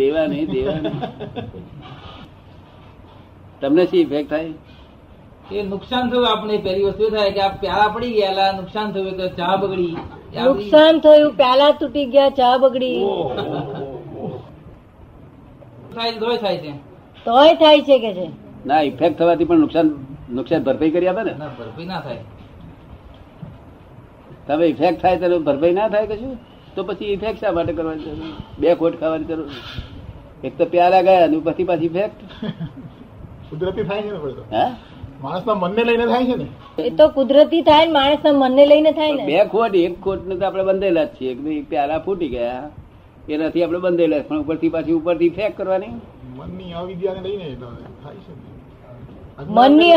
લેવા નહીં દેવા નહીં. તમને શી ઇફેક્ટ થાય? એ નુકસાન થયું આપણે પહેલી વસ્તુ થાય કે આ પ્યાલા પડી ગયા નુકસાન થયું તો ચા બગડી. નુકસાન થયું પ્યાલા તૂટી ગયા ચા બગડી. તોય થાય છે. તોય થાય છે કે છે? ના ઇફેક્ટ થવાથી પણ નુકસાન નુકસાન ભરપાઈ કરી આપે ને? ભરપાઈ ના થાય. તમે ઇફેક્ટ થાય તો ભરપાઈ ના થાય કશું? તો પછી ઇફેક્ટ શા માટે કરવાની જરૂર બે ખોટ ખાવાની જરૂર. એક તો પ્યારા ગયા અને પછી પાછી ફેક્ટ કુદરતી થાય છે ને હે? માણસના મનને લઈને થાય છે ને? એ તો કુદરતી થાય ને માણસના મનને લઈને થાય ને. બે ખોટ એક ખોટ ને તો આપણે બંધેલા જ છીએ. એક તો ફૂટી ગયા એનાથી આપણે બંધેલા પણ ઉપરથી પાછી ઉપરથી ફેક કરવાની? મનની અવિદ્યાને લઈને થાય છે મનની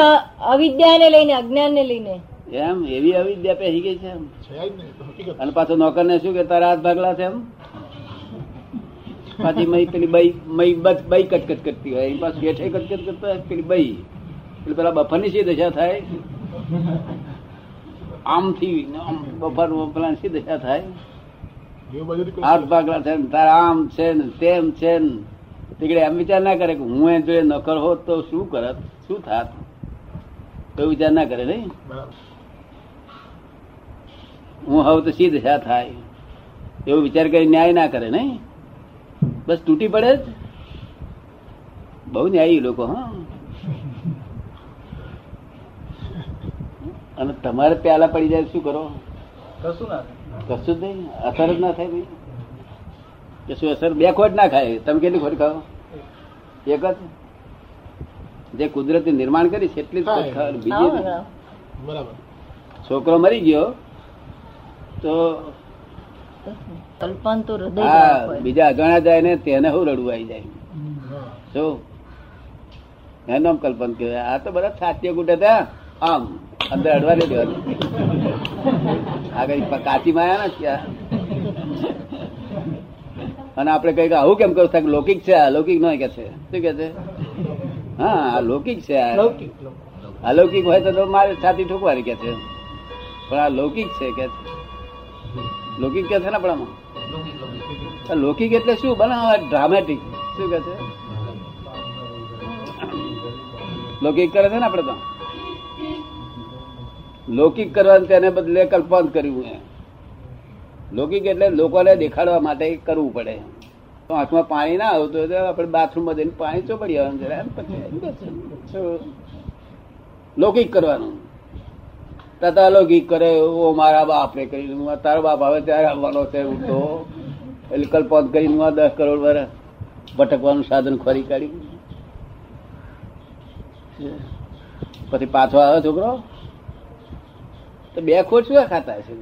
અવિદ્યાને લઈને અજ્ઞાનને લઈને. એમ? એવી અવિદ્યા પહેરી ગઈ છે અને પાછો નોકર ને શું કે તારા હાથ ભાગલા છે એમ? પાછી મય પેલી બઈ મય બસ બઈ કટકટ કરતી હોય. એની પાસે શેઠે કટકટ કરતા હોય પેલી બઈ. એટલે પેલા બફરની શી દશા થાય? આમથી આમ બફર પેલા શી દશા થાય? હાથ ભાગલા છે ને તારા આમ છે ને તેમ છે ને. તીકડે એમ વિચાર ના કરે કે હું એ જો નોકર હોત તો શું કરત? શું થાત? તો વિચાર ના કરે નહીં? હું હવે તો સી દશા થાય? એવો વિચાર કરી ન્યાય ના કરે નહીં? બસ તૂટી પડે જ? બહુ ન્યાયી લોકો હા. અને તમારે પ્યાલા પડી જાય શું કરો? કશું ના કશું જ નહીં? અસર જ ના થાય ભાઈ. કશું અસર? બે ખોટ ના ખાય. તમે કેટલી ખોટ ખાઓ? એક જ? જે કુદરતી નિર્માણ કરી છે એટલી જ ખોટ ખાવાની બીજી. બરાબર. છોકરો મરી ગયો તો કલ્પન તો હૃદય. બીજા અજાણ્યા જાય ને તેને હું રડવું આવી જાય. શું એનું નામ કલ્પન કહેવાય. આ તો બધા છાતીઓ કૂટે હતા આમ અંદર અડવા નહીં દેવાનું. આગળ કાચી માયા ને ત્યાં અને આપણે કઈ કે આવું કેમ કરું? થાય લૌકિક છે આ લૌકિક નહીં કે છે? શું કે છે? હા આ લૌકિક છે આ. લૌકિક અલૌકિક હોય તો તો મારે છાતી ઠોકવાની કે છે. પણ આ લૌકિક છે કે છે. લૌકિક કે છે ને આપણામાં? લૌકિક એટલે શું? બનાવે ડ્રામેટિક શું કે છે? લૌકિક કરે છે ને આપણે તો? લૌકિક કરવાનું તેને બદલે કલ્પન કર્યું એ લૌકિક એટલે લોકોને દેખાડવા માટે કરવું પડે તો આંખમાં પાણી ના આવતું હોય તો આપણે બાથરૂમમાં જઈને પાણી ચોપડી આવવાનું જરા લૌકિક કરવાનું. તથા અલૌકિક કરે ઓ મારા બાપને કરી હું તારો બાપ આવે ત્યારે આવવાનો છે હું તો એટલે કલ્પન કરીને હું દસ કરોડ વર્ષ ભટકવાનું સાધન ખોરી કાઢ્યું. પછી પાછો આવ્યો છોકરો. તો બે ખોટ શું ખાતા છે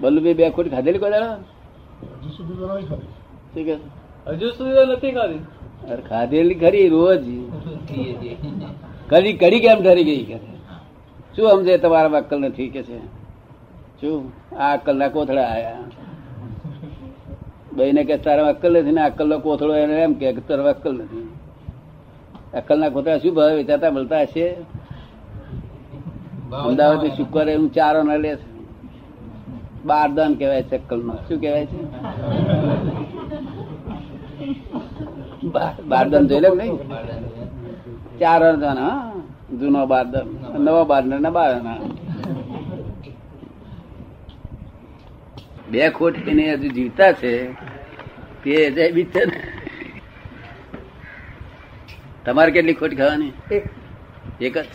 બલ્લુભાઈ બે ખોટ ખાધેલી કોઈ દાડા? હજુ સુધી હજુ નથી ખાધી. અરે ખાધેલી ખરી રોજ. કડી કડી કેમ ઠરી ગઈ? કે? શું સમજે તમારા અક્કલ નથી કે છે? શું? આ અક્કલ ના કોથળા આયા. બહેને કે તારા અક્કલ નથી ને અક્કલ નો કોથળો એને એમ કે તારા અક્કલ નથી. અક્કલ ના કોથળા શું ભાવે? વેચાતા મળતા હશે? અમદાવાદ શુક્ર હું ચારો ના લે બાર દાન કહેવાય છે અક્કલ નો શું કહેવાય છે? બારદાન જોઈ લે નહીં? ચાર અણધાન હા. જૂનો બારદાન નવો બાર ના બાર અણા. બે ખોટ એને હજુ જીવતા છે તે અજાય બી તમારે કેટલી ખોટ ખાવાની? એક જ?